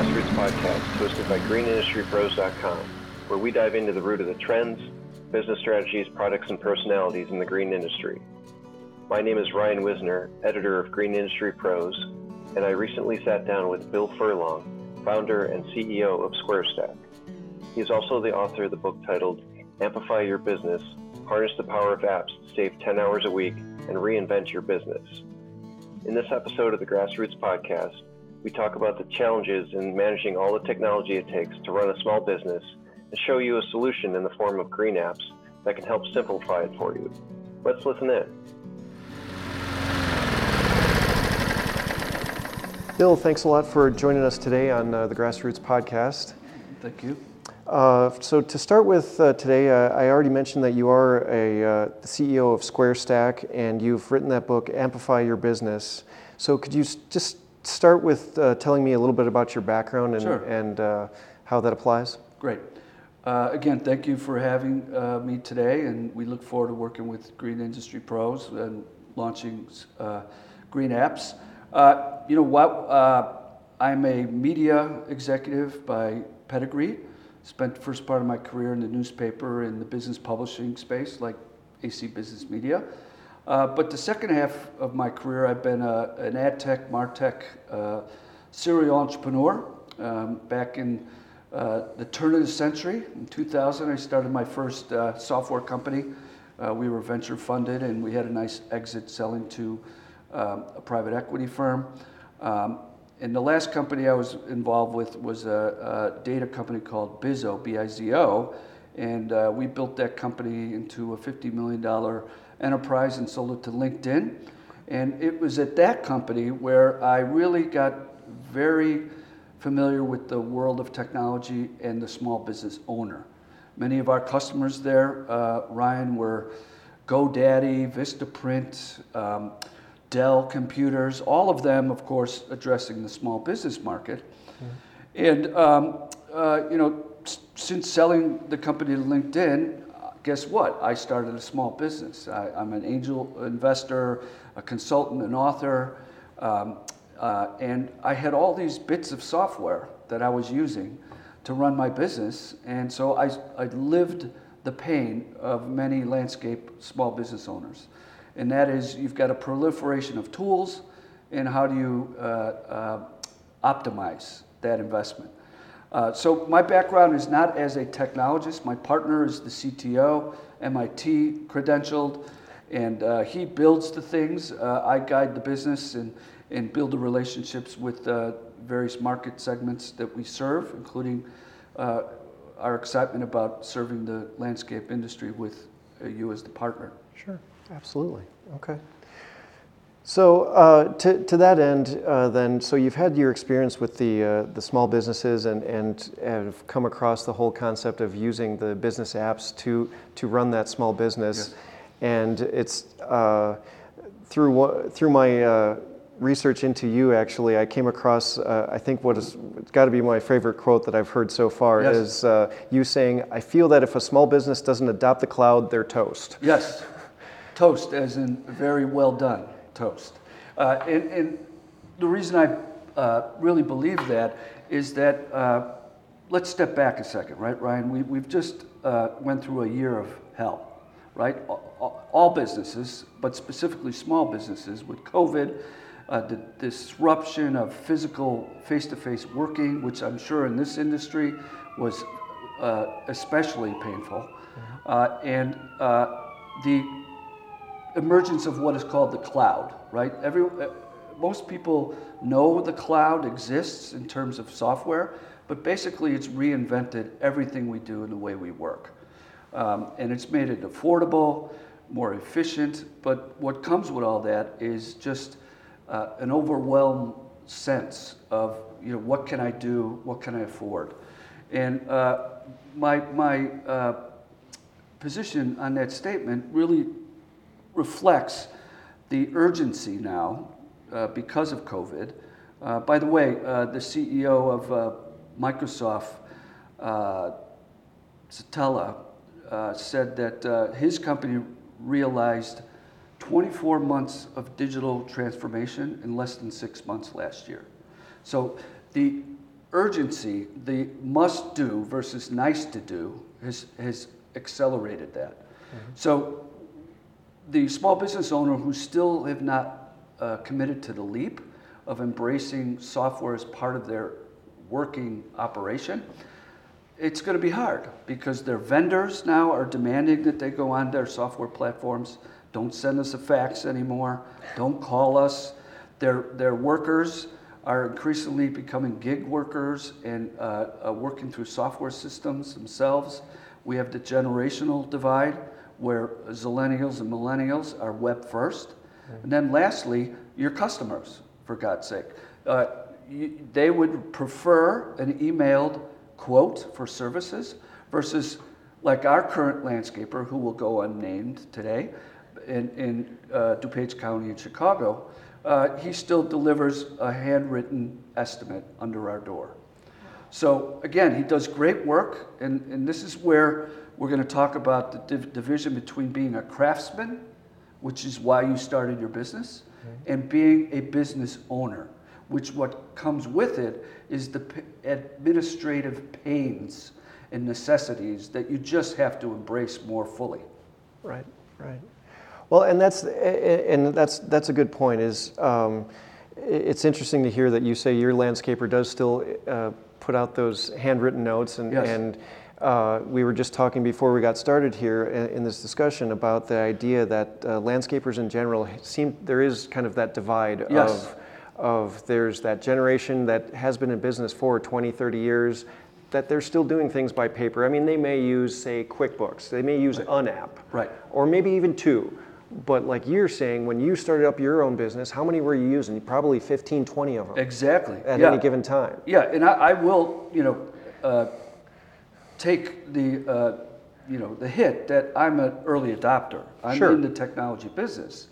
Grassroots Podcast, hosted by GreenIndustryPros.com, where we dive into the root of the trends, business strategies, products, and personalities in the green industry. My name is Ryan Wisner, editor of Green Industry Pros, and I recently sat down with Bill Furlong, founder and CEO of SquareStack. He is also the author of the book titled Amplify Your Business Harness the Power of Apps to Save 10 Hours a Week and Reinvent Your Business. In this episode of the Grassroots Podcast, we talk about the challenges in managing all the technology it takes to run a small business and show you a solution in the form of green apps that can help simplify it for you. Let's listen in. Bill, thanks a lot for joining us today on uh, the Grassroots Podcast. Thank you. Uh, so to start with uh, today, uh, I already mentioned that you are a uh, the CEO of SquareStack, and you've written that book, Amplify Your Business. So could you just start with uh, telling me a little bit about your background and, sure. and uh, how that applies? Great. Uh, again, thank you for having uh, me today, and we look forward to working with Green Industry Pros and launching uh, green apps. you know what? I'm a media executive by pedigree. Spent the first part of my career in the newspaper in the business publishing space, like AC Business Media. Uh, but the second half of my career, I've been a, an ad tech, martech uh, serial entrepreneur. Um, back in uh, the turn of the century, in 2000, I started my first uh, software company. Uh, we were venture funded, and we had a nice exit selling to um, a private equity firm. Um, and the last company I was involved with was a, a data company called Bizo, B-I-Z-O, and uh, we built that company into a $50 million enterprise and sold it to LinkedIn. And it was at that company where I really got very familiar with the world of technology and the small business owner. Many of our customers there, uh, Ryan, were GoDaddy, Vistaprint, um, Dell computers, all of them, of course, addressing the small business market. Mm-hmm. And, um, uh, you know, s- since selling the company to LinkedIn, guess what? I started a small business. I, am an angel investor, a consultant, an author, um, uh, and I had all these bits of software that I was using to run my business. And so I, I lived the pain of many landscape small business owners and that is you've got a proliferation of tools, and how do you uh, uh, optimize that investment? Uh, so my background is not as a technologist. My partner is the CTO, MIT credentialed, and uh, he builds the things. Uh, I guide the business and, and build the relationships with uh, various market segments that we serve, including our excitement about serving the landscape industry with you as the partner. Sure. Absolutely. Okay. So uh, to, to that end, uh, then, so you've had your experience with the, uh, the small businesses and, and have come across the whole concept of using the business apps to, to run that small business. Yes. And it's uh, through, through my uh, research into you, actually, I came across, uh, I think what is got to be my favorite quote that I've heard so far yes. is you saying, I feel that if a small business doesn't adopt the cloud, they're toast. Yes toast, as in very well done toast. Uh, and, and, the reason I uh, really believe that is that uh, let's step back a second, right, Ryan? We, we've just uh, went through a year of hell, right? All, all businesses, but specifically small businesses, with COVID, uh, the disruption of physical face-to-face working, which I'm sure in this industry was uh, especially painful, mm-hmm. and the emergence of what is called the cloud, right? Every, uh, most people know the cloud exists in terms of software, but basically it's reinvented everything we do in the way we work. Um, and it's made it affordable, more efficient, but what comes with all that is just uh, an overwhelmed sense of, you know, what can I do, what can I afford? And uh, my, my uh, position on that statement really reflects the urgency now uh, because of COVID. Uh, by the way, uh, the CEO of uh, Microsoft, uh, Satya, uh, said that his company realized 24 months of digital transformation in less than six months last year. So the urgency, the must do versus nice to do, has, has accelerated that. Mm-hmm. So the small business owner who still have not uh, committed to the leap of embracing software as part of their working operation, it's going to be hard because their vendors now are demanding that they go on their software platforms. Don't send us a fax anymore. Don't call us. Their, their workers are increasingly becoming gig workers and uh, uh, working through software systems themselves. We have the generational divide where zillennials and millennials are web 1st mm-hmm. And then lastly, your customers, for God's sake. Uh, you, they would prefer an emailed quote for services versus like our current landscaper, who will go unnamed today in, in uh, DuPage County in Chicago, uh, he still delivers a handwritten estimate under our door. So again, he does great work, and, and this is where we're going to talk about the div- division between being a craftsman, which is why you started your business, mm-hmm. and being a business owner, which what comes with it is the p- administrative pains and necessities that you just have to embrace more fully. Right, right. Well, and that's and that's that's a good point. Is um, it's interesting to hear that you say your landscaper does still uh, put out those handwritten notes, and yes. and uh, we were just talking before we got started here in, in this discussion about the idea that uh, landscapers in general seem there is kind of that divide yes. of of there's that generation that has been in business for 20, 30 years that they're still doing things by paper. I mean, they may use, say, QuickBooks, they may use right. an app, right. or maybe even two. But like you're saying, when you started up your own business, how many were you using? Probably 15, 20 of them. Exactly. At yeah. any given time. Yeah, and I, I will, you know, uh, take the, uh, you know, the hit that I'm an early adopter. I'm sure. in the technology business.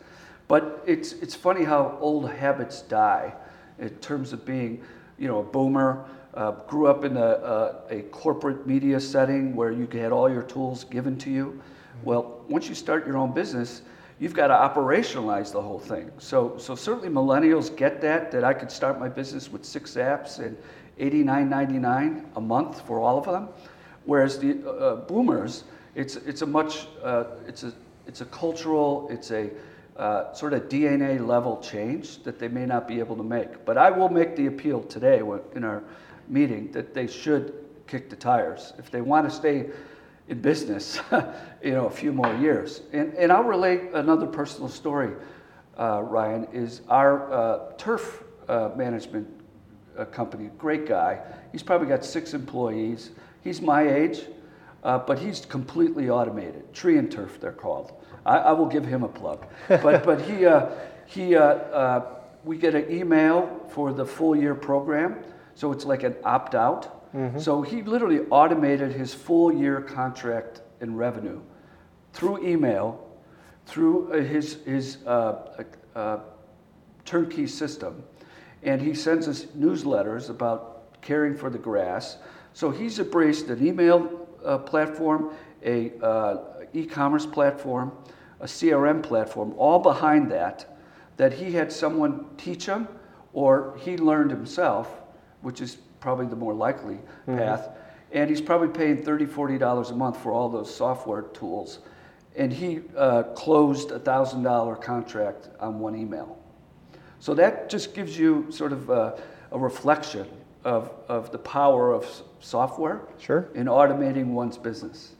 But it's, it's funny how old habits die in terms of being, you know, a boomer, uh, grew up in a, a, a, corporate media setting where you had all your tools given to you. Well, once you start your own business, you've got to operationalize the whole thing. So, so certainly millennials get that, that I could start my business with six apps and $89.99 a month for all of them. Whereas the uh, uh, boomers, it's, it's a much, uh, it's, a, it's a cultural, it's a uh, sort of DNA level change that they may not be able to make. But I will make the appeal today in our meeting that they should kick the tires. If they want to stay in business, you know, a few more years. And, and I'll relate another personal story, uh, Ryan, is our uh, turf uh, management uh, company, great guy. He's probably got six employees. He's my age, uh, but he's completely automated. Tree and turf, they're called. I, I will give him a plug. But, but he, uh, he, we get an email for the full year program, so it's like an opt out Mm-hmm. So he literally automated his full year contract and revenue through email, through uh, his, his uh, uh, turnkey system. And he sends us newsletters about caring for the grass. So he's embraced an email uh, platform, a uh, e-commerce platform, a CRM platform, all behind that, that he had someone teach him or he learned himself, which is probably the more likely mm-hmm. path. And he's probably paying $30, $40 a month for all those software tools. And he uh, closed a $1,000 contract on one email. So that just gives you sort of a, a reflection of, of the power of software sure. in automating one's business.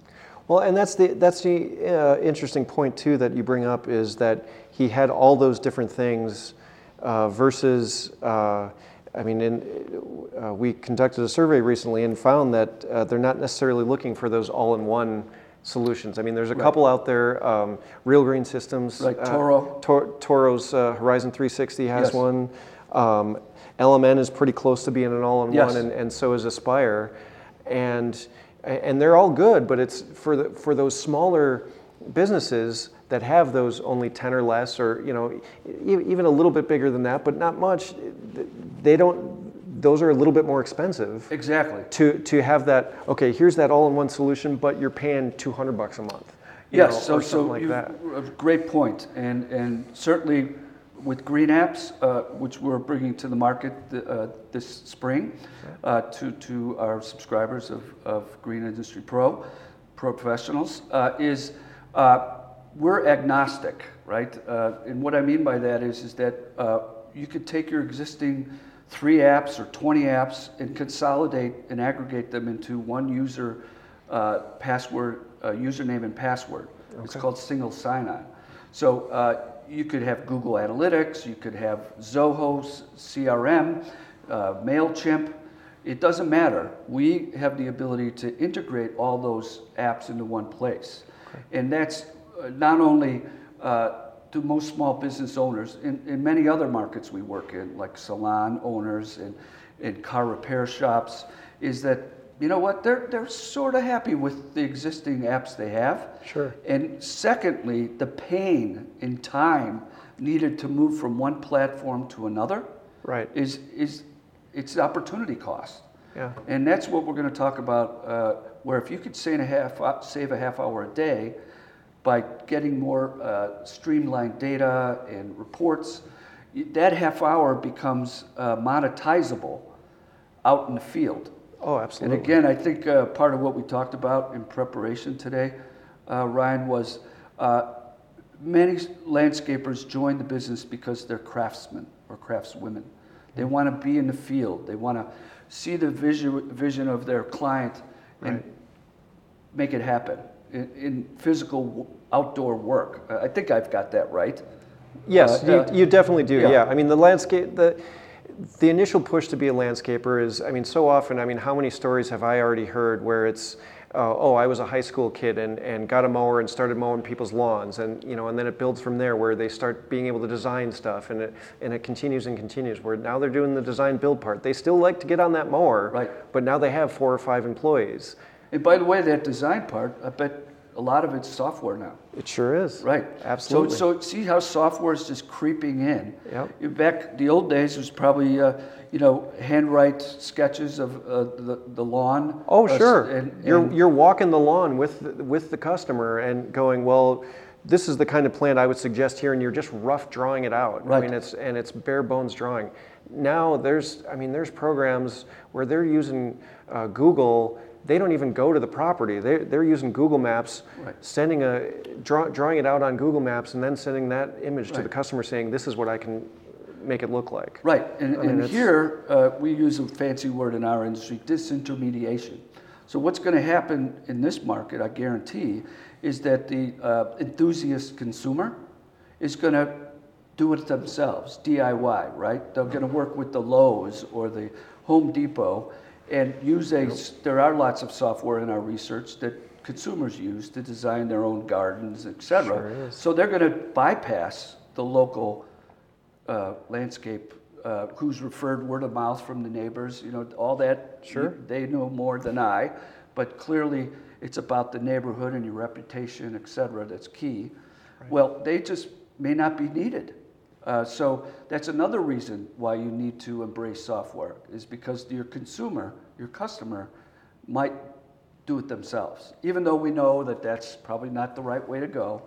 Well, and that's the that's the uh, interesting point too that you bring up is that he had all those different things uh, versus uh, I mean, in, uh, we conducted a survey recently and found that uh, they're not necessarily looking for those all-in-one solutions. I mean, there's a right. couple out there. Um, Real Green Systems, like Toro. Uh, Tor- Toro's uh, Horizon 360 has yes. one. Um, LMN is pretty close to being an all-in-one, yes. and, and so is Aspire, and and they're all good. But it's for the for those smaller businesses that have those only 10 or less or you know even a little bit bigger than that but not much they don't those are a little bit more expensive. Exactly. To to have that okay here's that all-in-one solution but you're paying 200 bucks a month yes know, so so like you, great point and and certainly with Green Apps, uh, which we're bringing to the market th- uh, this spring uh, to, to our subscribers of, of Green Industry Pro, pro professionals, uh, is uh, we're agnostic, right? Uh, and what I mean by that is, is that you could take your existing three apps or 20 apps and consolidate and aggregate them into one user password, username and password. Okay. It's called single sign-on. So you could have Google Analytics, you could have Zoho CRM, uh, MailChimp. It doesn't matter. We have the ability to integrate all those apps into one place. Okay. And that's uh, not only uh, to most small business owners, in, in many other markets we work in, like salon owners and, and car repair shops, is that you know what they're they're sort of happy with the existing apps they have. Sure. And secondly the pain in time needed to move from one platform to another right. is is it's opportunity cost. Yeah. And that's what we're going to talk about uh, where if you could save a half uh, save a half hour a day by getting more uh, streamlined data and reports that half hour becomes uh, monetizable out in the field Oh, absolutely. And again, I think uh, part of what we talked about in preparation today, uh, Ryan, was uh, many landscapers join the business because they're craftsmen or craftswomen. They mm-hmm. want to be in the field. They want to see the vision, vision of their client and right. make it happen in, in, physical outdoor work. I think I've got that right. Yes, uh, you, you, definitely do. Yeah. yeah. I mean, the landscape, the the initial push to be a landscaper is, I mean, so often, I mean, how many stories have I already heard where it's, uh, oh, I was a high school kid and, and got a mower and started mowing people's lawns, and you know, and then it builds from there where they start being able to design stuff, and it and it continues and continues. Where now they're doing the design build part. They still like to get on that mower, right? But now they have four or five employees. And by the way, that design part, I bet a lot of it's software now. It sure is. Right. Absolutely. So, so see how software is just creeping in. Yep. Back the old days was probably uh, you know handwrite sketches of uh, the the lawn. Oh uh, sure. And, and you're you're walking the lawn with the, with the customer and going well. This is the kind of plant I would suggest here, and you're just rough drawing it out. Right. I mean, it's and it's bare bones drawing. Now there's, I mean, there's programs where they're using uh, Google they don't even go to the property. They're, they're using Google Maps, right. sending a, draw, drawing it out on Google Maps, and then sending that image right. to the customer saying, this is what I can make it look like. Right, and, and here uh, we use a fancy word in our industry, disintermediation. So what's going to happen in this market, I guarantee, is that the uh, enthusiast consumer is going to do it themselves, DIY, right? They're going to work with the Lowe's or the Home Depot and use a, there are lots of software in our research that consumers use to design their own gardens, et cetera. Sure so they're going to bypass the local uh, landscape, uh, who's referred word of mouth from the neighbors, you know, all that. Sure. they know more than I, but clearly it's about the neighborhood and your reputation, et cetera, that's key. Right. Well, they just may not be needed. Uh, so that's another reason why you need to embrace software is because your consumer, your customer, might do it themselves. Even though we know that that's probably not the right way to go.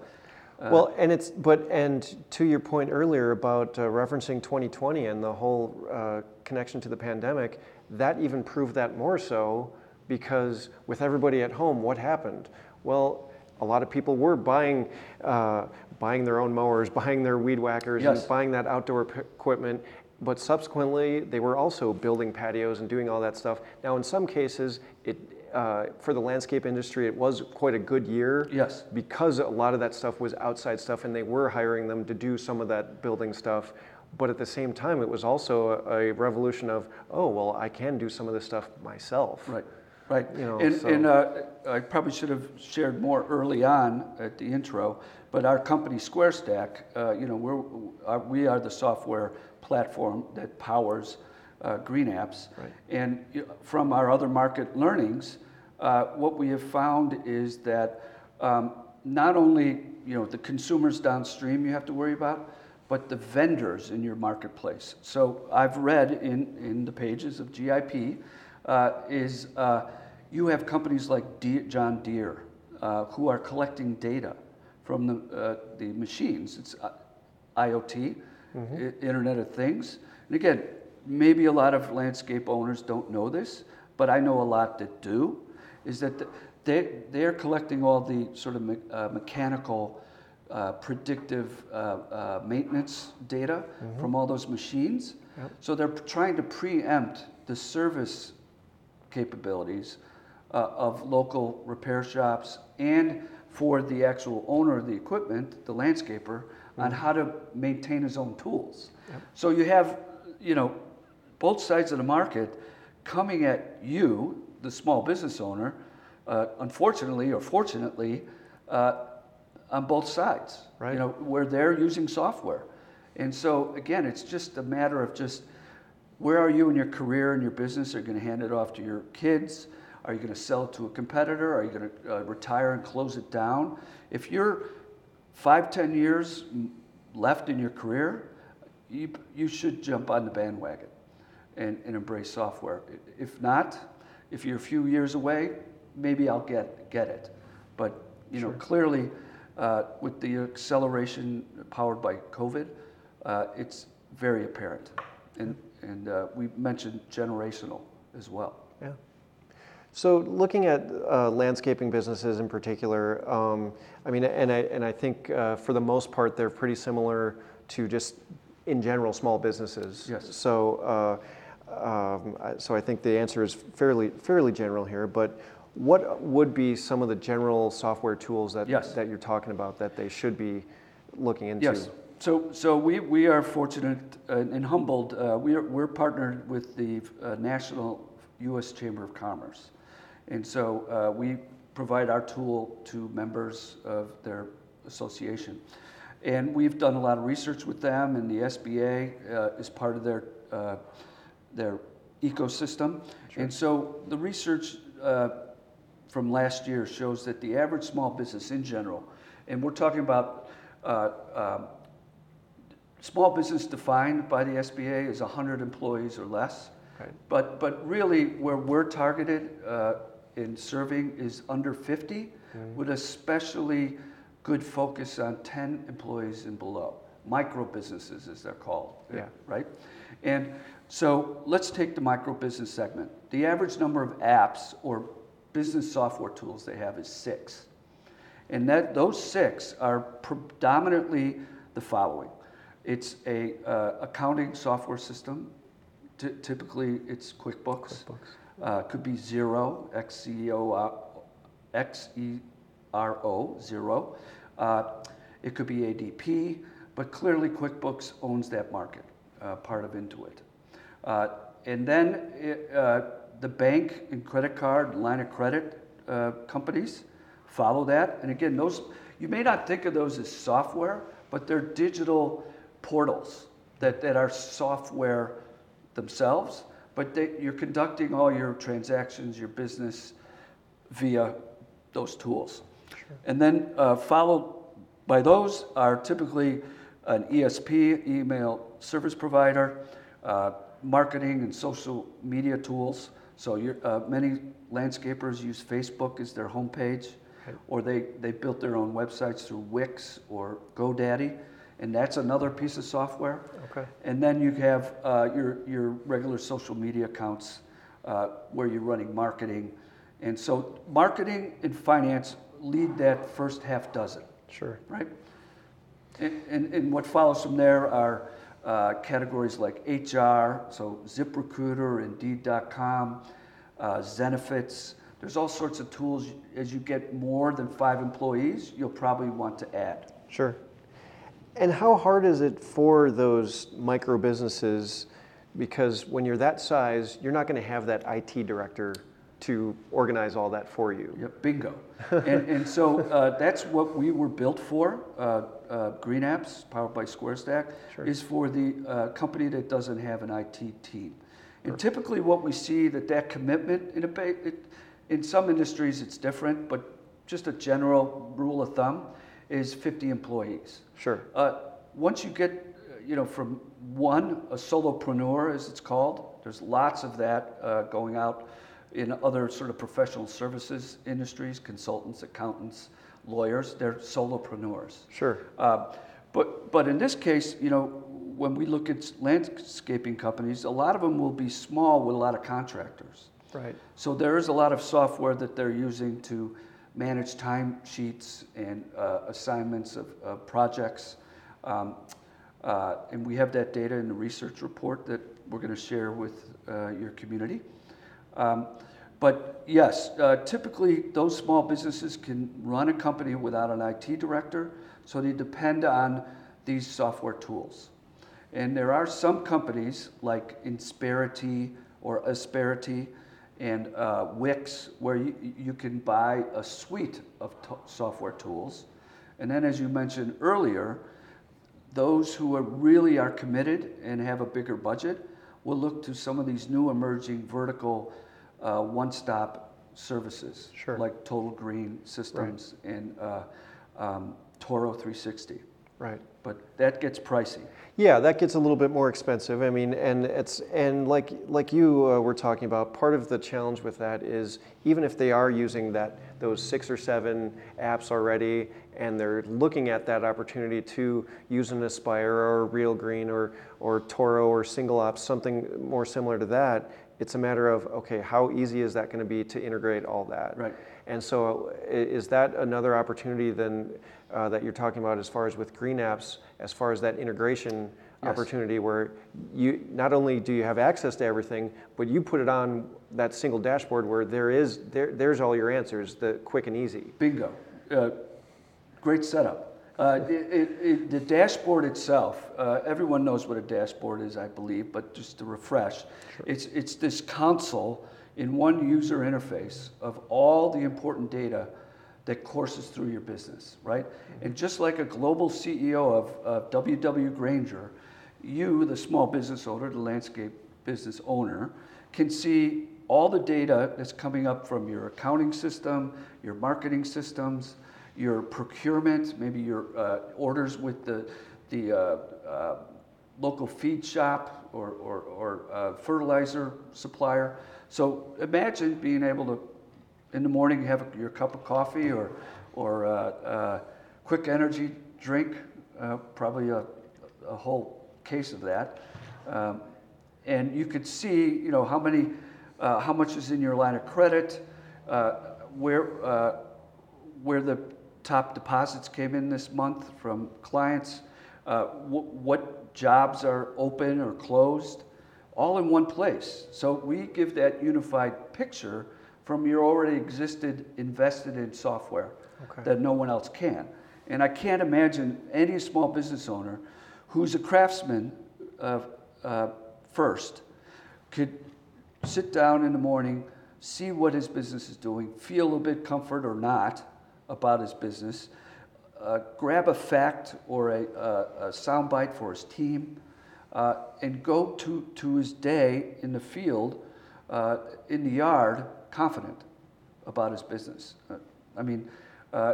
Uh, well, and it's but and to your point earlier about uh, referencing 2020 and the whole uh, connection to the pandemic, that even proved that more so because with everybody at home, what happened? Well, a lot of people were buying uh, buying their own mowers, buying their weed whackers, yes. and buying that outdoor p- equipment. But subsequently, they were also building patios and doing all that stuff. Now, in some cases, it uh, for the landscape industry, it was quite a good year. Yes. Because a lot of that stuff was outside stuff, and they were hiring them to do some of that building stuff. But at the same time, it was also a, a revolution of, oh, well, I can do some of this stuff myself. Right. Right. You know, and, so. and uh, I probably should have shared more early on at the intro, but our company SquareStack, uh, you know, we're, uh, we are the software platform that powers uh, Green Apps. Right. And from our other market learnings, uh, what we have found is that um, not only you know the consumers downstream you have to worry about, but the vendors in your marketplace. So I've read in, in the pages of GIP uh, is uh, you have companies like De- John Deere uh, who are collecting data from the, uh, the machines. It's uh, IoT, I- Internet of Things. And again, maybe a lot of landscape owners don't know this, but I know a lot that do. Is that the, they they're collecting all the sort of me, uh, mechanical, uh, predictive uh, uh, maintenance data from all those machines. So they're trying to preempt the service capabilities uh, of local repair shops and for the actual owner of the equipment, the landscaper, on how to maintain his own tools. So you have, you know, both sides of the market coming at you, the small business owner, uh, unfortunately or fortunately, uh, on both sides. Right. You know, where they're using software. And so again, it's just a matter of just where are you in your career and your business? Are you going to hand it off to your kids? Are you going to sell it to a competitor? Are you going to uh, retire and close it down? If you're five, ten years left in your career, you, you should jump on the bandwagon and, and embrace software. If not, if you're a few years away, maybe I'll get, get it. But you know, clearly, uh, with the acceleration powered by COVID, uh, it's very apparent. And, and uh, we mentioned generational as well. So looking at uh, landscaping businesses in particular, um, I mean, and I, and I think uh, for the most part, they're pretty similar to just in general small businesses. Yes. So, uh, um, I- so I think the answer is fairly, fairly general here, but what would be some of the general software tools that, Yes. that you're talking about that they should be looking into? Yes. So, so we, we are fortunate and humbled. Uh, we are, we're partnered with the National U.S. Chamber of Commerce. And so uh, we provide our tool to members of their association. And we've done a lot of research with them, and the SBA uh, is part of their, uh, their ecosystem. And so the research uh, from last year shows that the average small business in general, and we're talking about uh, um, small business defined by the SBA is 100 employees or less. Right. But, but really, where we're targeted uh, in serving is under 50, with especially good focus on 10 employees and below. Micro businesses, as they're called. Yeah. Right? And so let's take the micro business segment. The average number of apps or business software tools they have is six. And that those six are predominantly the following. It's a uh, accounting software system. Ty- typically, it's QuickBooks. Uh, could be Xero, X-E-R-O, Xero. Uh, it could be ADP, but clearly QuickBooks owns that market, uh, part of Intuit. Uh, and then it, uh, the bank and credit card, line of credit uh, companies follow that. And again, those you may not think of those as software, but they're digital portals that, that are software themselves, but they, you're conducting all your transactions, your business via those tools. And then uh, followed by those are typically an ESP, email service provider, uh, marketing and social media tools. So you're, uh, many landscapers use Facebook as their homepage, or they, they built their own websites through Wix or GoDaddy, and that's another piece of software. Okay. And then you have uh, your, your regular social media accounts uh, where you're running marketing. And so marketing and finance lead that first half dozen, Sure. right? And, and, and what follows from there are uh, categories like HR, so ZipRecruiter, Indeed.com, uh, Zenefits. There's all sorts of tools. As you get more than five employees, you'll probably want to add. Sure. And how hard is it for those micro businesses? Because when you're that size, you're not going to have that IT director to organize all that for you. Yep, bingo. and, and so uh, that's what we were built for. Uh, uh, Green Apps, powered by SquareStack, Sure. is for the uh, company that doesn't have an IT team. And typically, what we see that that commitment in a ba- it, in some industries it's different, but just a general rule of thumb is 50 employees. Sure. Uh, once you get, you know, from one, a solopreneur as it's called, there's lots of that uh, going out in other sort of professional services industries, consultants, accountants, lawyers, they're solopreneurs. Sure. Uh, but, but in this case, you know, when we look at landscaping companies, a lot of them will be small with a lot of contractors. Right. So there is a lot of software that they're using to manage time sheets and uh, assignments of, of projects. Um, uh, and we have that data in the research report that we're going to share with uh, your community. Um, but yes, uh, typically those small businesses can run a company without an IT director, so they depend on these software tools. And there are some companies like Insperity or Asperity and uh, Wix where you, you can buy a suite of t- software tools. And then, as you mentioned earlier, those who are really are committed and have a bigger budget will look to some of these new emerging vertical uh, one-stop services, Sure. like Total Green Systems and uh, um, Toro 360. Right. But that gets pricey. Yeah, that gets a little bit more expensive. I mean, and it's and like like you uh, were talking about, part of the challenge with that is even if they are using that those six or seven apps already, and they're looking at that opportunity to use an Aspire or Real Green or or Toro or SingleOps, something more similar to that. It's a matter of okay, how easy is that going to be to integrate all that? Right. And so, is that another opportunity then uh, that you're talking about as far as with Green Apps, as far as that integration Yes. opportunity where you not only do you have access to everything, but you put it on that single dashboard where there is there, there's all your answers, the quick and easy. Bingo. Uh, great setup. Uh, it, it, it, the dashboard itself, uh, everyone knows what a dashboard is, I believe, but just to refresh, it's, it's this console in one user interface of all the important data that courses through your business, right? And just like a global CEO of, of WW Grainger, you, the small business owner, the landscape business owner, can see all the data that's coming up from your accounting system, your marketing systems, your procurement, maybe your uh, orders with the, the uh, uh, local feed shop or, or, or uh, fertilizer supplier. So imagine being able to, in the morning, you have your cup of coffee or, or uh, uh, quick energy drink, uh, probably a, a whole case of that. Um, and you could see, you know, how many, uh, how much is in your line of credit, where, where the top deposits came in this month from clients, wh- what jobs are open or closed, all in one place. So we give that unified picture from your already existed invested in software Okay. that no one else can. And I can't imagine any small business owner who's a craftsman uh, uh, first could sit down in the morning, see what his business is doing, feel a bit comfort or not about his business, uh, grab a fact or a, a, a soundbite for his team, uh, and go to, to his day in the field, uh, in the yard, confident about his business. Uh, I mean, uh,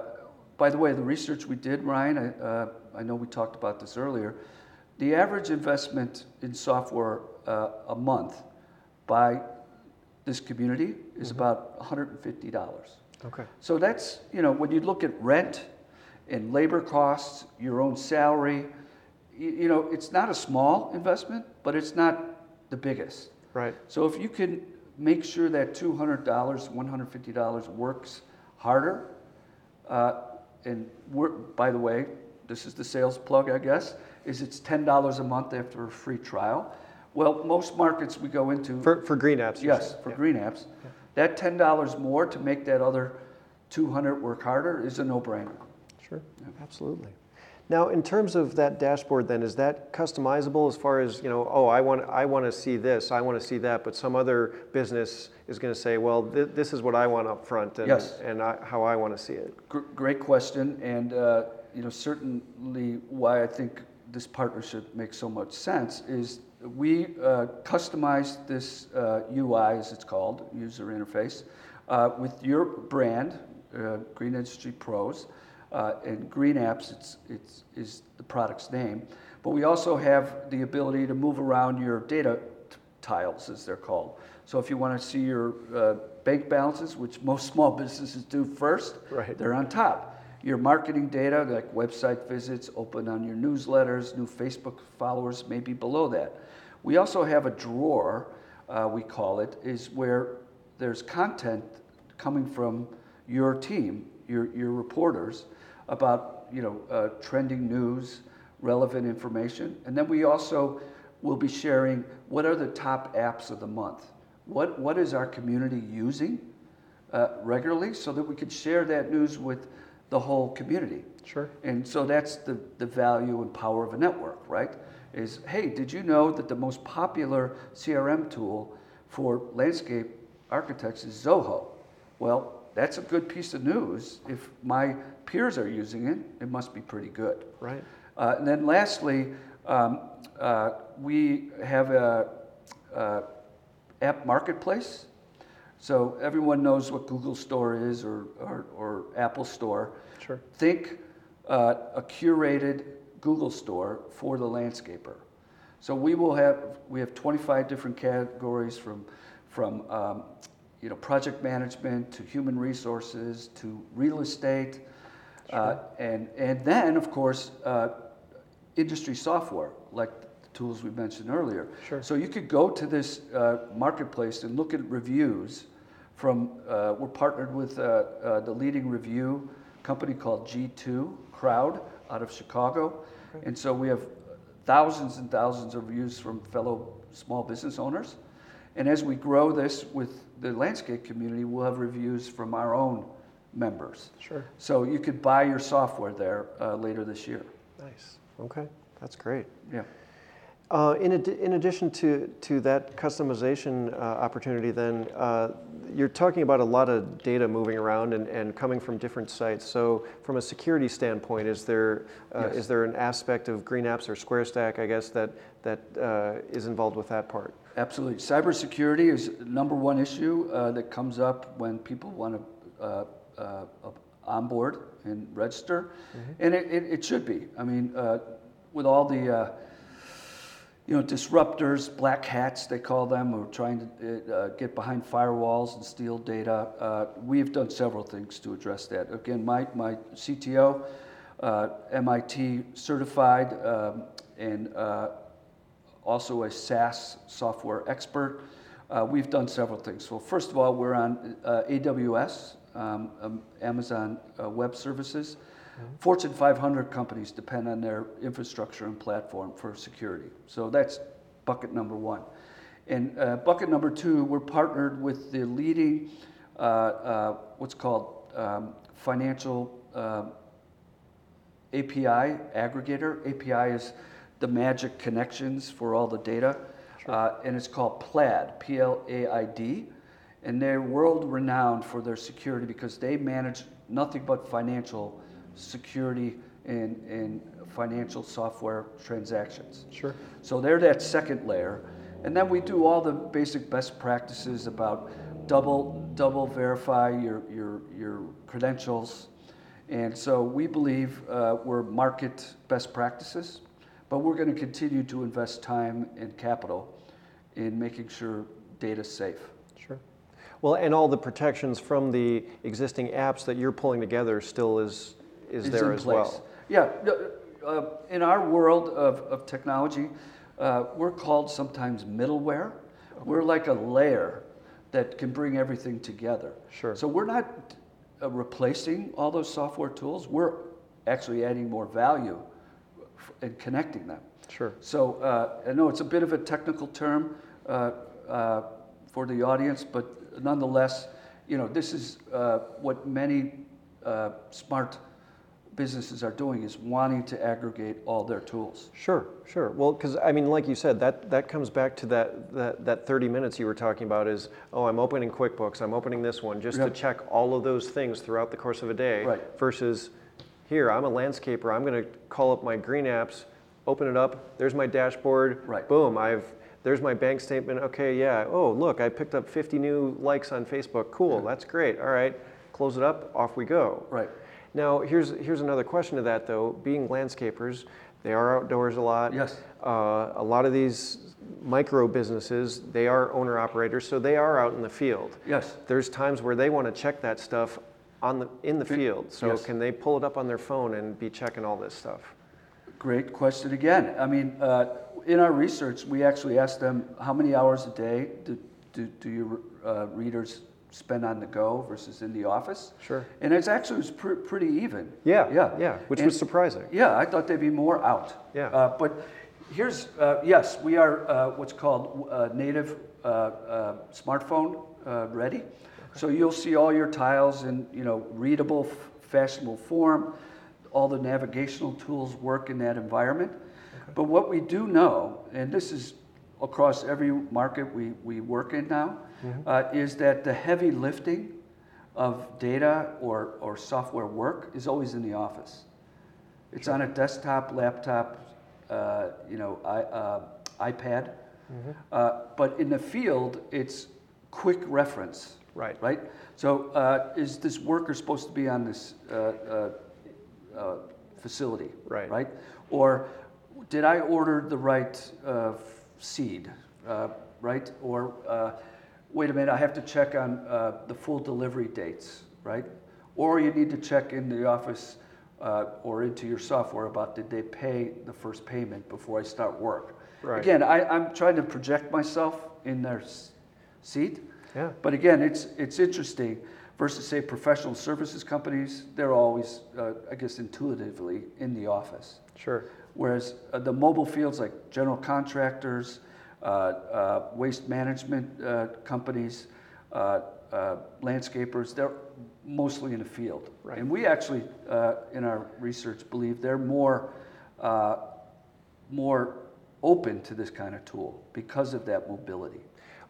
by the way, the research we did, Ryan, I, uh, I know we talked about this earlier. The average investment in software uh, a month by this community is about $150. Okay. So that's, you know, when you look at rent and labor costs, your own salary, you, you know, it's not a small investment, but it's not the biggest. Right. So if you can make sure that $200, $150 works harder, uh, and by the way, this is the sales plug, I guess, is it's $10 a month after a free trial. Well, most markets we go into, For, for Green Apps. yes, for Yeah. green apps, that $10 more to make that other 200 work harder is a no-brainer. Sure, absolutely. Now, in terms of that dashboard, then, is that customizable as far as, you know, oh, I want, I want to see this, I want to see that, but some other business is going to say, well, th- this is what I want up front and, Yes. and I, how I want to see it. Gr- Great question, and uh, you know certainly why I think this partnership makes so much sense is we uh, customized this uh, UI, as it's called, user interface, uh, with your brand, uh, Green Industry Pros, uh, and Green Apps. It's, it's is the product's name, but we also have the ability to move around your data t- tiles, as they're called. So if you want to see your uh, bank balances, which most small businesses do first, Right. they're on top. your marketing data, like website visits, open on your newsletters, new Facebook followers, maybe below that. We also have a drawer, uh, we call it, is where there's content coming from your team, your, your reporters, about you know uh, trending news, relevant information, and then we also will be sharing what are the top apps of the month. What what is our community using uh, regularly, so that we can share that news with the whole community. Sure. And so that's the, the value and power of a network, right? Is hey, did you know that the most popular CRM tool for landscape architects is Zoho? Well, that's a good piece of news. If my peers are using it, it must be pretty good. Right. Uh, and then lastly, um, uh, we have a, a, app marketplace. So everyone knows what Google Store is or, or, or Apple Store. Sure. Think uh, a curated Google Store for the landscaper. So we will have we have 25 different categories from from um, you know project management to human resources to real estate, uh, and and then of course uh, industry software like the tools we mentioned earlier. Sure. So you could go to this uh, marketplace and look at reviews from. Uh, we're partnered with uh, uh, the leading review company called G2 Crowd out of Chicago, and so we have thousands and thousands of reviews from fellow small business owners. And as we grow this with the landscape community, we'll have reviews from our own members. Sure. So you could buy your software there uh, later this year. Nice. Okay. That's great. Yeah. Uh, in, ad- in addition to, to that customization uh, opportunity, then uh, you're talking about a lot of data moving around and, and coming from different sites. So, from a security standpoint, is there uh, Yes. is there an aspect of Green Apps or SquareStack, I guess, that that uh, is involved with that part? Absolutely. Cybersecurity is number one issue uh, that comes up when people want to uh, uh, onboard and register, and it, it, it should be. I mean, uh, with all the uh, you know disruptors, black hats they call them, who are trying to uh, get behind firewalls and steal data. Uh, we've done several things to address that. Again, my my CTO, uh, MIT certified, um, and uh, also a SaaS software expert. Uh, we've done several things. Well, first of all, we're on uh, AWS, um, um, Amazon uh, Web Services. Fortune 500 companies depend on their infrastructure and platform for security. So that's bucket number one. And uh, bucket number two, we're partnered with the leading, uh, uh, what's called um, financial um, API aggregator. API is the magic connections for all the data. Uh, and it's called Plaid, P L A I D. And they're world renowned for their security because they manage nothing but financial security and, and financial software transactions. Sure. So they're that second layer. And then we do all the basic best practices about double double verify your, your, your credentials. And so we believe uh, we're market best practices, but we're going to continue to invest time and capital in making sure data's safe. Sure. Well, and all the protections from the existing apps that you're pulling together still is is, is there as place. well. Yeah, uh, in our world of, of technology, uh, we're called sometimes middleware. We're like a layer that can bring everything together. Sure. So we're not uh, replacing all those software tools. We're actually adding more value and connecting them. Sure. So uh, I know it's a bit of a technical term uh, uh, for the audience, but nonetheless, you know, this is uh, what many uh, smart businesses are doing is wanting to aggregate all their tools. Sure, sure. Well, because I mean, like you said, that, that comes back to that, that, that 30 minutes you were talking about is, oh, I'm opening QuickBooks, I'm opening this one, just to check all of those things throughout the course of a day. Right. Versus, here, I'm a landscaper, I'm going to call up my green apps, open it up, there's my dashboard. Right. Boom, I've, there's my bank statement. Okay, yeah. Oh, look, I picked up 50 new likes on Facebook. Cool, that's great. All right, close it up, off we go. Right. Now, here's, here's another question to that though. Being landscapers, they are outdoors a lot. Yes. Uh, a lot of these micro businesses, they are owner operators, so they are out in the field. Yes. There's times where they want to check that stuff on the, in the field. So yes. can they pull it up on their phone and be checking all this stuff? Great question again. I mean, uh, in our research, we actually asked them how many hours a day do, do, do your uh, readers spend on the go versus in the office? Sure. And it's actually was pr- pretty even. Yeah, Yeah. yeah, which And- was surprising. Yeah, I thought they'd be more out. Yeah. Uh, but here's, uh, yes, we are uh, what's called uh, native uh, uh, smartphone uh, ready. So you'll see all your tiles in you know readable, f- fashionable form. All the navigational tools work in that environment. But what we do know, and this is across every market we, we work in now, uh, is that the heavy lifting of data or, or software work is always in the office. It's on a desktop, laptop, uh, you know, I, uh, iPad. Uh, but in the field, it's quick reference. Right. Right. So uh, is this worker supposed to be on this uh, uh, uh, facility? Right. Right. Or did I order the right uh, seed? Uh, right. Or uh, wait a minute, I have to check on uh, the full delivery dates. Right. Or you need to check in the office uh, or into your software about did they pay the first payment before I start work. Right. Again, I, I'm trying to project myself in their s- seat. Yeah. But again, it's, it's interesting versus say professional services companies, they're always, uh, I guess intuitively in the office. Sure. Whereas uh, the mobile fields like general contractors, waste management uh, companies, uh, uh, landscapers, they're mostly in the field. Right. And we actually, uh, in our research, believe they're more, uh, more open to this kind of tool because of that mobility.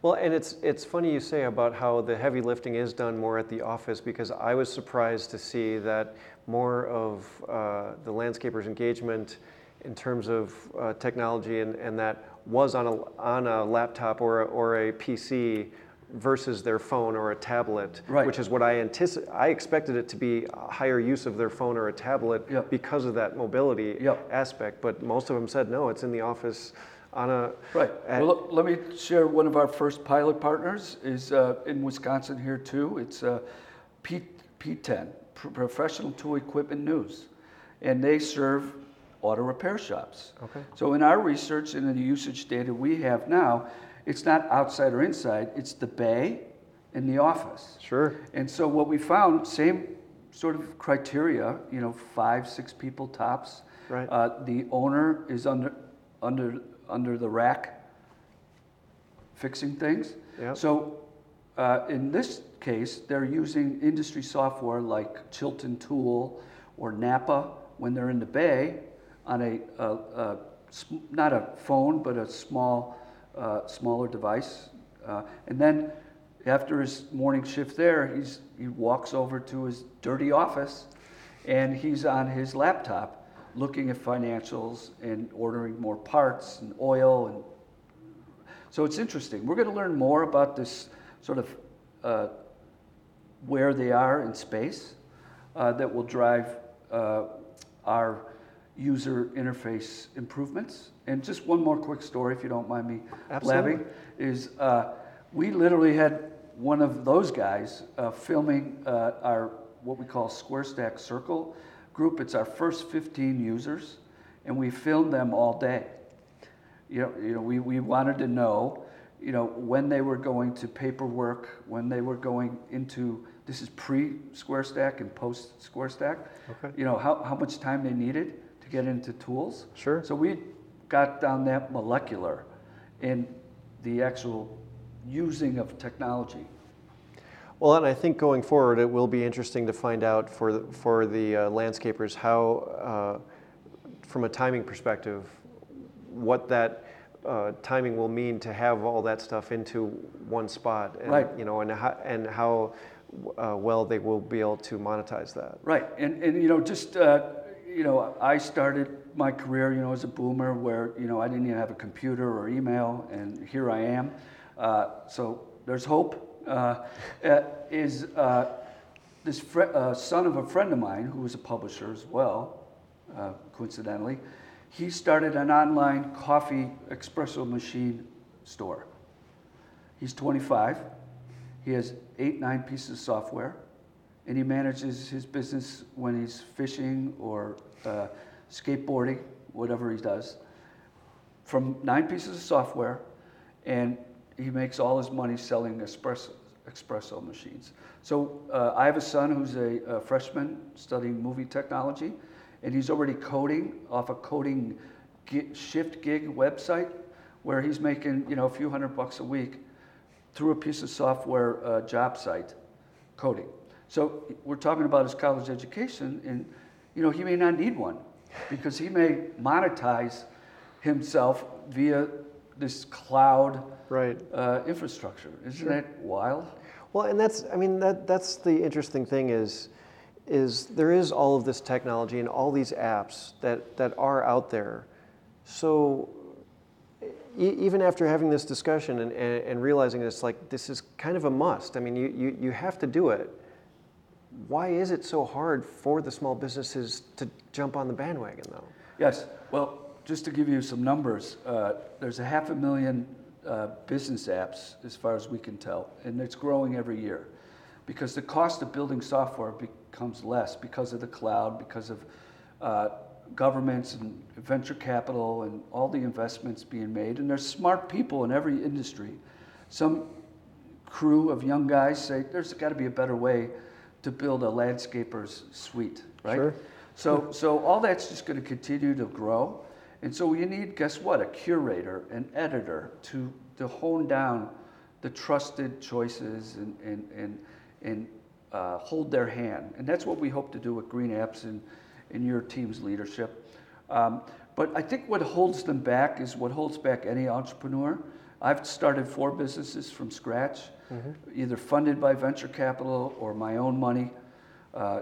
Well, and it's it's funny you say about how the heavy lifting is done more at the office because I was surprised to see that more of uh, the landscapers' engagement in terms of uh, technology and, and that was on a on a laptop or a, or a PC versus their phone or a tablet, Right. which is what I anticip- I expected it to be a higher use of their phone or a tablet Yep. because of that mobility Yep. aspect. But most of them said no, it's in the office on a Right. at- Well, let me share one of our first pilot partners is uh, in Wisconsin here too. It's uh, P, PTEN, Professional Tool Equipment News, and they serve auto repair shops. Okay. So in our research and in the usage data we have now, it's not outside or inside, it's the bay and the office. Sure. And so what we found, same sort of criteria, you know, five, six people tops. Right. Uh, the owner is under, under, under the rack fixing things. Yep. So uh, in this case, they're using industry software like Chilton Tool or Napa when they're in the bay on a, a, a not a phone, but a small, uh, smaller device. Uh, and then after his morning shift there, he's, he walks over to his dirty office and he's on his laptop looking at financials and ordering more parts and oil and so it's interesting. We're going to learn more about this sort of uh, where they are in space uh, that will drive uh, our user interface improvements. And just one more quick story, if you don't mind me Absolutely. blabbing, is uh, we literally had one of those guys uh, filming uh, our what we call SquareStack Circle group. It's our first 15 users, and we filmed them all day you know, you know, we, we wanted to know, you know, when they were going to paperwork, when they were going into, this is pre-SquareStack and post-SquareStack. Okay. You know, how, how much time they needed to get into tools. Sure. So we got down that molecular in the actual using of technology. Well, and I think going forward, it will be interesting to find out for the, for the uh, landscapers how, uh, from a timing perspective, what that uh, timing will mean to have all that stuff into one spot, and, Right. You know, and how, and how uh, well they will be able to monetize that. Right, and, and you know, just, uh, you know, I started my career, you know, as a boomer where, you know, I didn't even have a computer or email, and here I am. Uh, so there's hope. Uh, uh, is uh, this fr- uh, son of a friend of mine who was a publisher as well, uh, coincidentally, he started an online coffee espresso machine store. He's 25. He has eight, nine pieces of software, and he manages his business when he's fishing or uh, skateboarding, whatever he does, from nine pieces of software, and he makes all his money selling espresso, espresso machines. So uh, I have a son who's a, a, freshman studying movie technology, and he's already coding off a coding shift gig website where he's making you know a few hundred bucks a week through a piece of software uh, job site coding. So we're talking about his college education, and you know he may not need one because he may monetize himself via this cloud right. uh, infrastructure. Isn't sure. that wild? Well, and that's I mean that that's the interesting thing is is there is all of this technology and all these apps that that are out there. So even after having this discussion and, and, and, realizing it's like this is kind of a must. I mean, you, you, you have to do it. Why is it so hard for the small businesses to jump on the bandwagon, though? Yes. Well, just to give you some numbers, uh, there's a half a million uh, business apps, as far as we can tell, and it's growing every year because the cost of building software becomes less because of the cloud, because of uh, governments and venture capital and all the investments being made. And there's smart people in every industry. Some crew of young guys say there's got to be a better way to build a landscaper's suite, right? Sure. So, so all that's just going to continue to grow. And so you need, guess what, a curator, an editor to, to hone down the trusted choices and, and, and, and uh, hold their hand. And that's what we hope to do with Green Apps and in your team's leadership. Um, but I think what holds them back is what holds back any entrepreneur. I've started four businesses from scratch, mm-hmm. either funded by venture capital or my own money. Uh,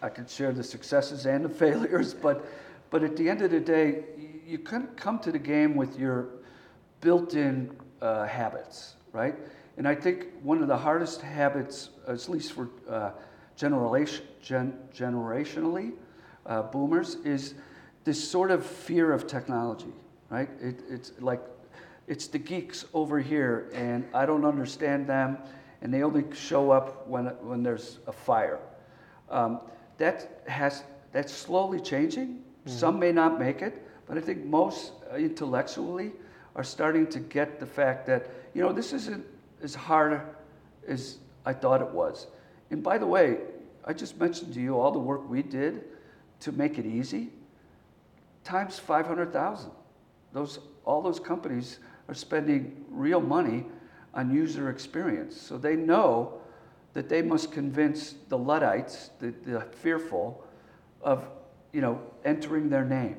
I can share the successes and the failures, but, but at the end of the day, you can come to the game with your built in uh, habits, right? And I think one of the hardest habits, at least for uh, generation, gen, generationally, uh, boomers is this sort of fear of technology, right? It, it's like it's the geeks over here, and I don't understand them, and they only show up when, when there's a fire. Um, that has that's slowly changing. Mm-hmm. Some may not make it, but I think most uh, intellectually are starting to get the fact that you know this isn't as hard as I thought it was. And by the way, I just mentioned to you all the work we did to make it easy, times 500,000. Those, all those companies are spending real money on user experience. So they know that they must convince the Luddites, the, the fearful, of you know, entering their name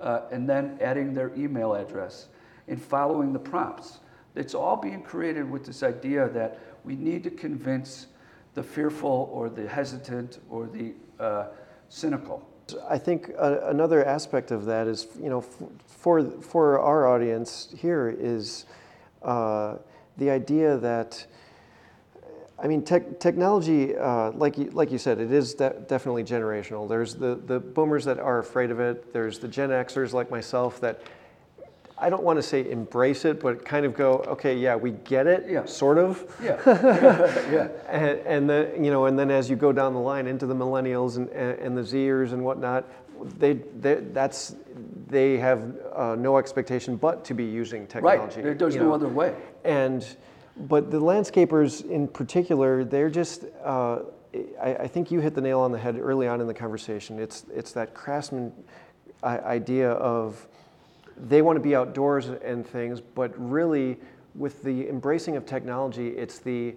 uh, and then adding their email address and following the prompts. It's all being created with this idea that we need to convince the fearful or the hesitant or the uh, cynical. I think uh, another aspect of that is, you know, for, for our audience here is uh, the idea that, I mean, tech, technology, uh, like, you, like you said, it is de- definitely generational. There's the, the boomers that are afraid of it. There's the Gen Xers like myself that I don't want to say embrace it, but kind of go, okay, yeah, we get it, yeah. sort of. Yeah, yeah. yeah. And, and then, you know, and then as you go down the line into the millennials and, and the Zers and whatnot, they, they that's they have uh, no expectation but to be using technology. Right. There's no know. other way. And but the landscapers in particular, they're just. Uh, I, I, think you hit the nail on the head early on in the conversation. It's it's that craftsman idea of they want to be outdoors and things, but really with the embracing of technology, it's the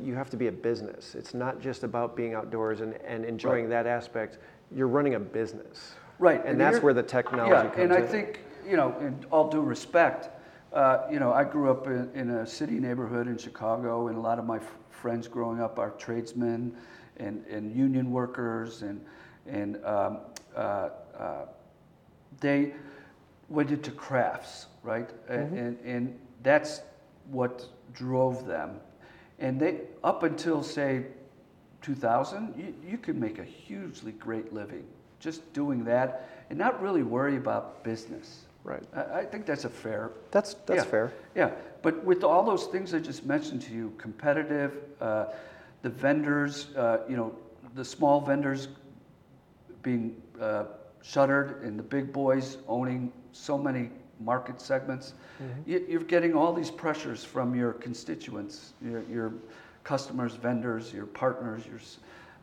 you have to be a business. It's not just about being outdoors and, and enjoying right. that aspect. You're running a business. Right. And, and that's where the technology yeah, comes and I in. think, you know, in all due respect, uh, you know, I grew up in, in, a city neighborhood in Chicago, and a lot of my f- friends growing up are tradesmen and, and union workers, and, and um, uh, uh, they, went into crafts, right? Mm-hmm. And, and that's what drove them. And they, up until say 2000, you, you could make a hugely great living just doing that and not really worry about business. Right. I, I think that's a fair. That's that's yeah, fair. Yeah, but with all those things I just mentioned to you, competitive, uh, the vendors, uh, you know, the small vendors being uh, shuttered and the big boys owning so many market segments. Mm-hmm. You, you're getting all these pressures from your constituents, your, your customers, vendors, your partners, your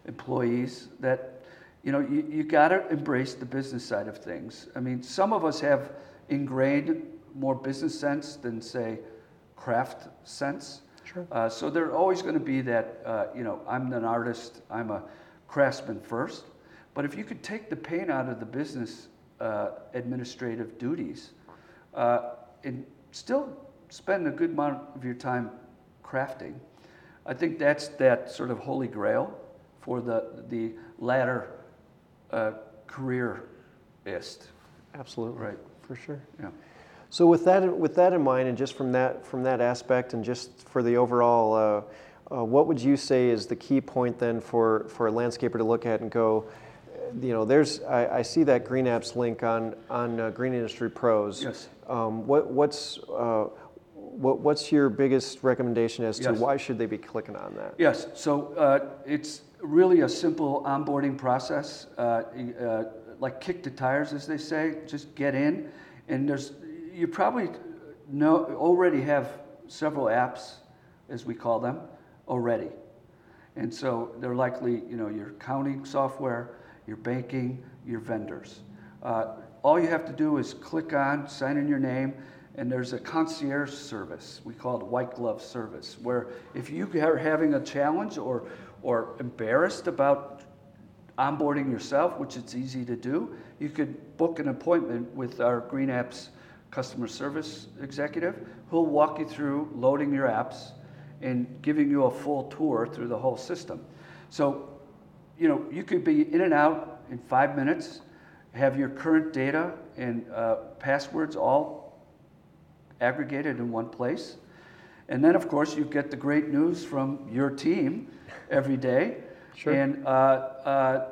employees that you know you, you got to embrace the business side of things. I mean, some of us have ingrained more business sense than say craft sense. Sure. Uh, so there's always going to be that uh, you know I'm an artist, I'm a craftsman first. But if you could take the pain out of the business uh, administrative duties uh, and still spend a good amount of your time crafting, I think that's that sort of holy grail for the, the latter uh, careerist. Absolutely. Right. For sure. Yeah. So with that, with that in mind, and just from that, from that aspect, and just for the overall, uh, uh, what would you say is the key point then for, for a landscaper to look at and go, you know, there's, I, I see that Green Apps link on, on uh, Green Industry Pros. Yes. Um, what, what's, uh, what, what's your biggest recommendation as to Yes. why should they be clicking on that? Yes, so uh, it's really a simple onboarding process, uh, uh, like kick the tires, as they say. Just get in, and there's you probably know already have several apps, as we call them, already, and so they're likely you know your accounting software, your banking, your vendors. Uh, all you have to do is click on, sign in your name, and there's a concierge service. We call it white glove service, where if you are having a challenge or, or embarrassed about onboarding yourself, which it's easy to do, you could book an appointment with our Green Apps customer service executive who'll walk you through loading your apps and giving you a full tour through the whole system. So, you know, you could be in and out in five minutes, have your current data and uh, passwords all aggregated in one place. And then, of course, you get the great news from your team every day. Sure. And uh, uh,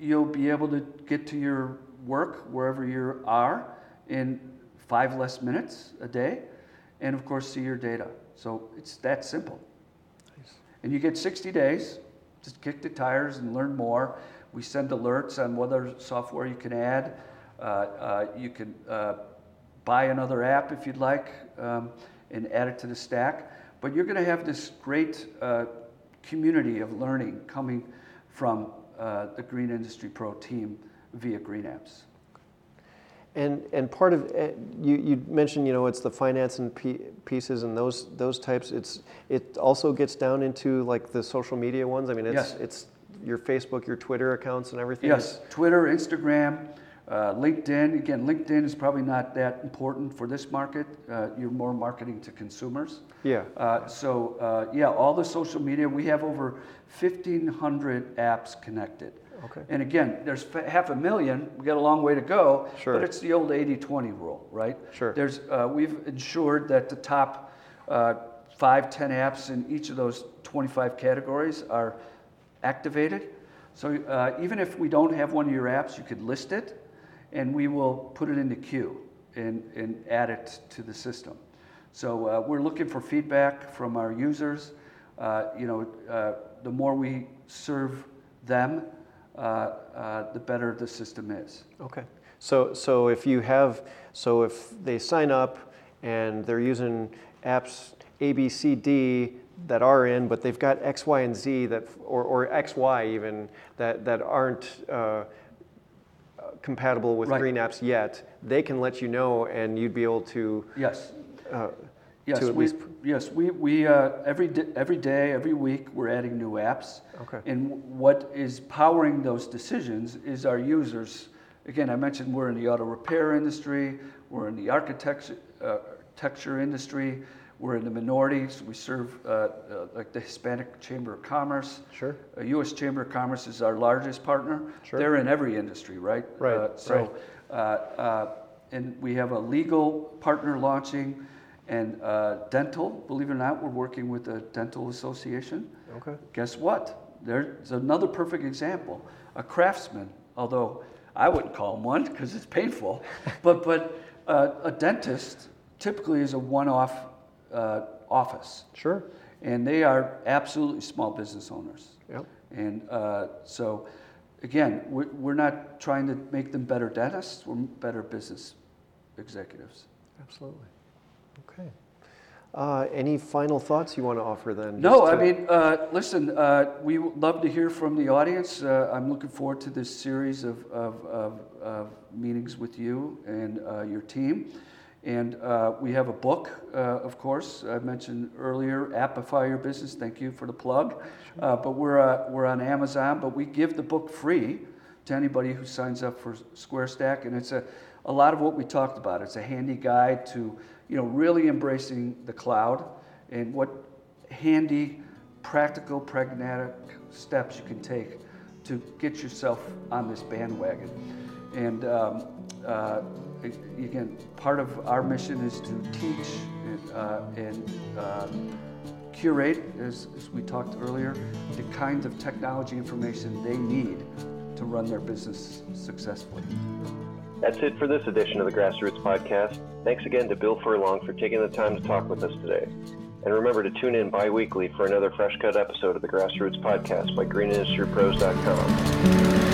you'll be able to get to your work wherever you are in five less minutes a day. And of course, see your data. So it's that simple. Nice. And you get 60 days. Just kick the tires and learn more. We send alerts on what other software you can add. Uh, uh, you can uh, buy another app if you'd like um, and add it to the stack. But you're going to have this great uh, community of learning coming from uh, the Green Industry Pro team via Green Apps. And, and part of, eh, you, you mentioned, you know, it's the finance and pieces and those, those types. It's, it also gets down into like the social media ones. I mean, it's, Yes. it's your Facebook, your Twitter accounts and everything. Yes, Twitter, Instagram, uh, LinkedIn. Again, LinkedIn is probably not that important for this market. Uh, you're more marketing to consumers. Yeah. Uh, so, uh, yeah, all the social media, we have over 1,500 apps connected. Okay. And again, there's half a million. We got a long way to go. Sure. But it's the old 80-20 rule, right? Sure. There's, uh, we've ensured that the top uh, five, 10 apps in each of those 25 categories are activated. So uh, even if we don't have one of your apps, you could list it, and we will put it in the queue and, and add it to the system. So uh, we're looking for feedback from our users. Uh, you know, uh, the more we serve them, the better the system is. Okay. So, so if you have, so if they sign up and they're using apps A, B, C, D that are in, but they've got X, Y, and Z that, or, or X, Y even, that, that aren't uh, compatible with Right. Green Apps yet, they can let you know and you'd be able to, Yes. uh, Yes, to at we, least- yes, we, we uh, every, di- every day, every week, we're adding new apps. Okay. And w- what is powering those decisions is our users. Again, I mentioned we're in the auto repair industry, we're in the architecture, uh, architecture industry, we're in the minorities. We serve uh, uh, like the Hispanic Chamber of Commerce. Sure. Uh, U.S. Chamber of Commerce is our largest partner. Sure. They're in every industry, right? Right, Uh, so, uh, uh, and we have a legal partner launching, and uh, dental. Believe it or not, we're working with a dental association. okay. Guess what? There's another perfect example. A craftsman, although I wouldn't call him one because it's painful, but but uh, a dentist typically is a one-off uh, office. Sure. and they are absolutely small business owners. Yep. And uh, so, again, we're, we're not trying to make them better dentists, we're better business executives. Absolutely. Okay. Uh, any final thoughts you want to offer then? No, Just I mean, uh, listen, uh, we would love to hear from the audience. Uh, I'm looking forward to this series of, of, of, of meetings with you and uh, your team. And uh, we have a book, uh, of course, I mentioned earlier, Appify Your Business. Thank you for the plug. Uh, but we're, uh, we're on Amazon, but we give the book free to anybody who signs up for SquareStack. And it's a, a lot of what we talked about. It's a handy guide to, you know, really embracing the cloud and what handy, practical, pragmatic steps you can take to get yourself on this bandwagon. And um, uh, again, part of our mission is to teach and, uh, and uh, curate, as, as we talked earlier, the kinds of technology information they need to run their business successfully. That's it for this edition of the Grassroots Podcast. Thanks again to Bill Furlong for taking the time to talk with us today. And remember to tune in bi weekly for another fresh cut episode of the Grassroots Podcast by GreenIndustryPros.com.